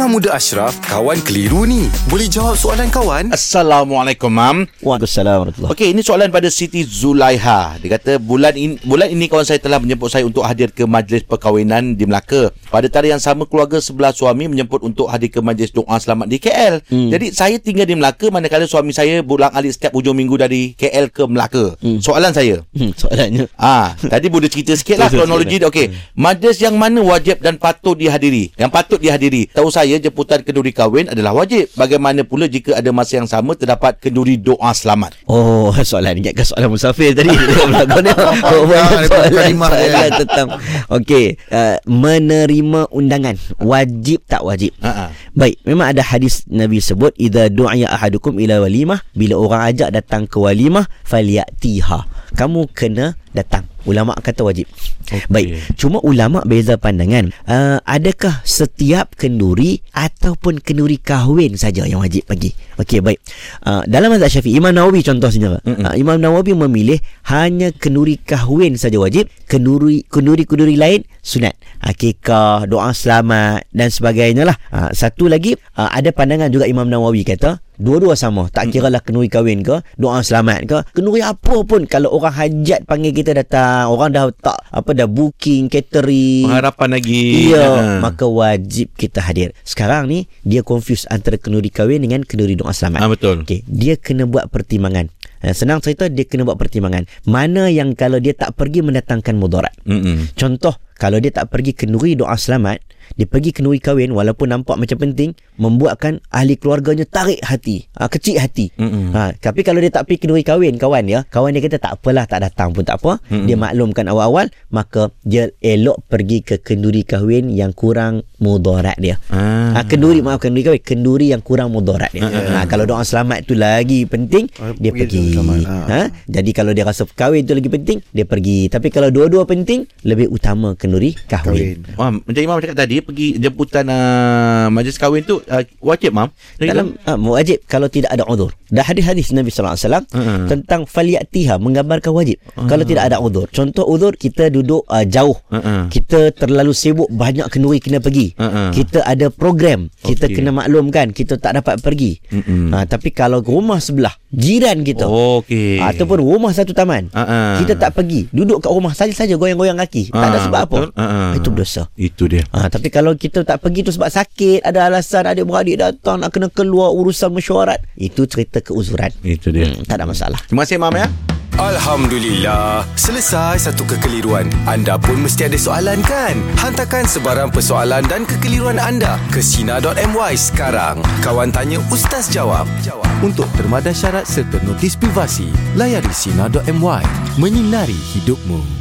Imam Muda Ashraf, kawan keliru ni. Boleh jawab soalan kawan? Assalamualaikum mam. Waalaikumsalam warahmatullahi Okey, ini soalan pada Siti Zulaiha. Dia kata bulan ini bulan ini kawan saya telah menjemput saya untuk hadir ke majlis perkahwinan di Melaka. Pada tarikh yang sama keluarga sebelah suami menjemput untuk hadir ke majlis doa selamat di KL. Hmm. Jadi saya tinggal di Melaka manakala suami saya pulang alik setiap hujung minggu dari KL ke Melaka. Hmm. Soalan saya. Hmm, soalannya Ah, tadi boleh cerita sikit lah kronologi sikit dia. Okey. Majlis yang mana wajib dan patut dihadiri? Yang patut dihadiri. Tahu saya jemputan kenduri kahwin adalah wajib. Bagaimana pula jika ada masa yang sama terdapat kenduri doa selamat? Oh soalan ni kan soalan musafir tadi Oh soalan, kalimah soalan tentang Okey uh, Menerima undangan Wajib tak wajib Ha Baik, memang ada hadis Nabi sebut idza du'iya ahadukum ila walimah bila orang ajak datang ke walimah falyatiha. Kamu kena datang. Ulama kata wajib. Okay. Baik, cuma ulama beza pandangan. Uh, adakah setiap kenduri ataupun kenduri kahwin saja yang wajib pergi? Okey, baik. Uh, dalam mazhab Syafi'i Imam Nawawi contoh saja. Uh, Imam Nawawi memilih hanya kenduri kahwin saja wajib, kenduri kenduri-kenduri lain sunat. Akikah, doa selamat dan sebagainya lah. Uh, satu lagi uh, ada pandangan juga Imam Nawawi kata Dua-dua sama Tak kira lah kenduri kahwin ke Doa selamat ke Kenduri apa pun Kalau orang hajat panggil kita datang Orang dah tak Apa dah booking Catering Pengharapan lagi. Iya Ha. Maka wajib kita hadir Sekarang ni Dia confuse antara kenduri kahwin Dengan kenduri doa selamat Ah betul. Okey, dia kena buat pertimbangan. Eh, Senang cerita dia kena buat pertimbangan. Mana yang kalau dia tak pergi mendatangkan mudarat. Mm-mm. Contoh, kalau dia tak pergi kenduri doa selamat, dia pergi kenduri kahwin walaupun nampak macam penting, membuatkan ahli keluarganya tarik hati, ha, kecil hati. Mm-mm. Ha, tapi kalau dia tak pergi kenduri kahwin, kawan dia, kawan dia kata tak apalah, tak datang pun tak apa. Mm-mm. Dia maklumkan awal-awal, maka dia elok pergi ke kenduri kahwin yang kurang mudarat dia. Ah. Ha, kenduri maaf kenduri kahwin, kenduri yang kurang mudarat dia. Ha, kalau doa selamat tu lagi penting, Ah, dia pergi. Ah. Ha? Jadi kalau dia rasa kahwin tu lagi penting, dia pergi. Tapi kalau dua-dua penting, lebih utama kenduri kahwin. Kahwin. Mam, macam Imam cakap tadi pergi jemputan uh, majlis kahwin tu uh, wajib mam. Dalam uh, wajib kalau tidak ada uzur. Dah hadis-hadis Nabi sallallahu alaihi wasallam Uh-uh. tentang faliyatiha menggambarkan wajib. Kalau tidak ada uzur. Contoh uzur kita duduk uh, jauh. Uh-uh. Kita terlalu sibuk banyak kenduri kena pergi. Uh-uh. Kita ada program, kita Okey. kena maklumkan kita tak dapat pergi. Mm-mm. Ha, tapi kalau rumah sebelah, jiran kita. Okey. Ataupun rumah satu taman. Uh-uh. Kita tak pergi, duduk kat rumah saja-saja goyang-goyang kaki. tak ada Ah, sebab betul. apa. Uh-uh. Itu berdosa. Itu dia. Ha, tapi kalau kita tak pergi tu sebab sakit, ada alasan adik-beradik datang nak kena keluar urusan mesyuarat, itu cerita keuzuran. Itu dia. Hmm, tak ada masalah. Terima kasih mam ya. Alhamdulillah, selesai satu kekeliruan. Anda pun mesti ada soalan kan? Hantarkan sebarang persoalan dan kekeliruan anda ke Sina.my sekarang. Kawan tanya, Ustaz jawab. Untuk termadah syarat serta notis privasi, layari Sina.my. Menyinari hidupmu.